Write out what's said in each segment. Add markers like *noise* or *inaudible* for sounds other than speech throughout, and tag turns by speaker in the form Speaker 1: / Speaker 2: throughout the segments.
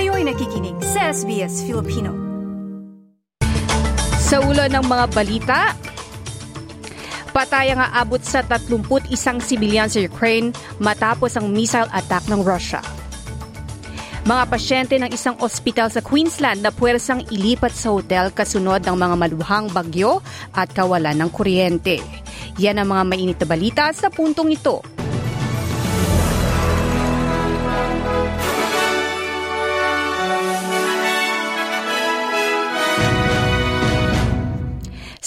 Speaker 1: Kayo'y nakikinig sa SBS Filipino.
Speaker 2: Sa ulo ng mga balita, patay ang aabot sa 31 sibilyan sa Ukraine matapos ang missile attack ng Russia. Mga pasyente ng isang ospital sa Queensland na puwersang ilipat sa hotel kasunod ng mga maluhang bagyo at kawalan ng kuryente. Yan ang mga mainit na balita sa puntong ito.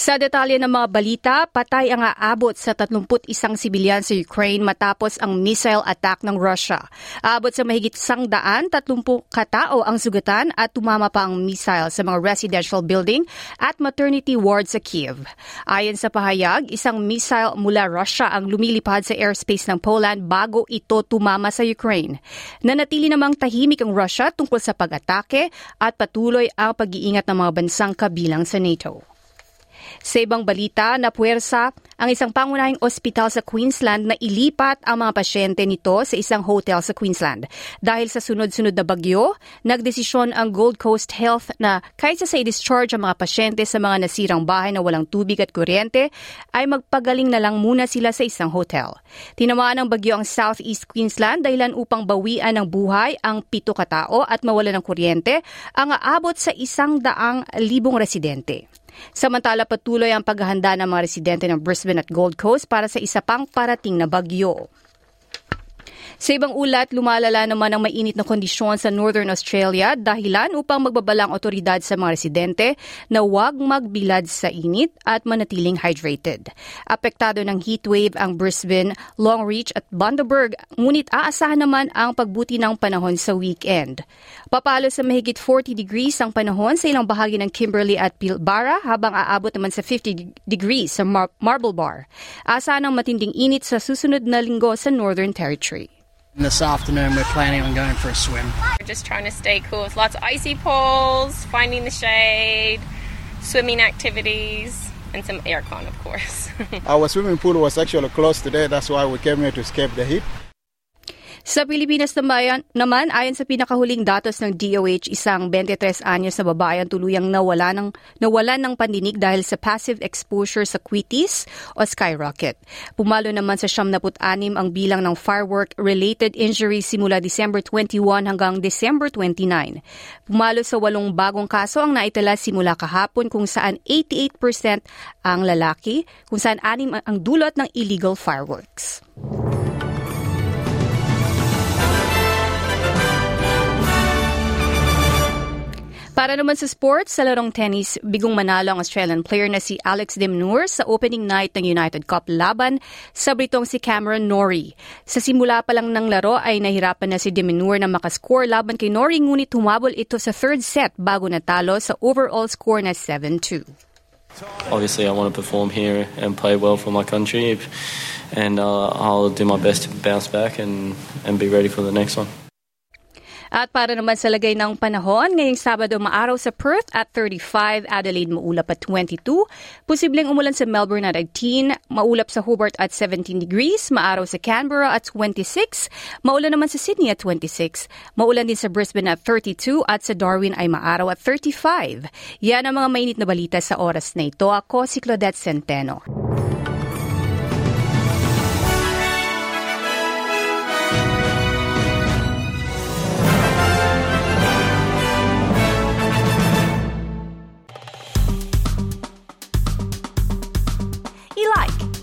Speaker 2: Sa detalye ng mga balita, patay ang aabot sa 31 sibilyan sa Ukraine matapos ang missile attack ng Russia. Aabot sa mahigit sang daan, 30 katao ang sugatan at tumama pa ang missile sa mga residential building at maternity ward sa Kiev. Ayon sa pahayag, isang missile mula Russia ang lumilipad sa airspace ng Poland bago ito tumama sa Ukraine. Nanatili namang tahimik ang Russia tungkol sa pag-atake at patuloy ang pag-iingat ng mga bansang kabilang sa NATO. Sa ibang balita, napuwersa ang isang pangunahing ospital sa Queensland na ilipat ang mga pasyente nito sa isang hotel sa Queensland. Dahil sa sunod-sunod na bagyo, nagdesisyon ang Gold Coast Health na kaysa sa i-discharge ang mga pasyente sa mga nasirang bahay na walang tubig at kuryente, ay magpagaling na lang muna sila sa isang hotel. Tinamaan ng bagyo ang Southeast Queensland dahilan upang bawian ng buhay ang pito katao at mawala ng kuryente ang aabot sa isang daang libong residente. Samantala patuloy ang paghahanda ng mga residente ng Brisbane at Gold Coast para sa isa pang parating na bagyo. Sa ibang ulat, lumalala naman ang mainit na kondisyon sa Northern Australia dahilan upang magbabalang otoridad sa mga residente na huwag magbilad sa init at manatiling hydrated. Apektado ng heatwave ang Brisbane, Longreach at Bundaberg, ngunit aasahan naman ang pagbuti ng panahon sa weekend. Papalo sa mahigit 40 degrees ang panahon sa ilang bahagi ng Kimberley at Pilbara habang aabot naman sa 50 degrees sa Mar- Marble Bar. Asahan ang matinding init sa susunod na linggo sa Northern Territory.
Speaker 3: This afternoon, we're planning on going for a swim.
Speaker 4: We're just trying to stay cool with lots of icy pools, finding the shade, swimming activities, and some aircon, of course. *laughs*
Speaker 5: Our swimming pool was actually closed today. That's why we came here to escape the heat.
Speaker 2: Sa Pilipinas naman, naman, ayon sa pinakahuling datos ng DOH, isang 23 anyos na babae ang tuluyang nawala ng, nawalan ng pandinig dahil sa passive exposure sa quitis o skyrocket. Pumalo naman sa 76 ang bilang ng firework-related injuries simula December 21 hanggang December 29. Pumalo sa walong bagong kaso ang naitala simula kahapon kung saan 88% ang lalaki, kung saan anim ang dulot ng illegal fireworks. Para naman sa sports, sa larong tennis, bigong manalo ang Australian player na si Alex de Minaur sa opening night ng United Cup laban sa Britong si Cameron Norrie. Sa simula pa lang ng laro ay nahirapan na si de Minaur na makascore laban kay Norrie ngunit humabol ito sa third set bago natalo sa overall score na 7-2.
Speaker 6: Obviously, I want to perform here and play well for my country, and uh, I'll do my best to bounce back and, and be ready for the next one.
Speaker 2: At para naman sa lagay ng panahon, ngayong Sabado maaraw sa Perth at 35, Adelaide maulap at 22, posibleng umulan sa Melbourne at 18, maulap sa Hobart at 17 degrees, maaraw sa Canberra at 26, maulan naman sa Sydney at 26, maulan din sa Brisbane at 32 at sa Darwin ay maaraw at 35. Yan ang mga mainit na balita sa oras na ito. Ako si Claudette Centeno.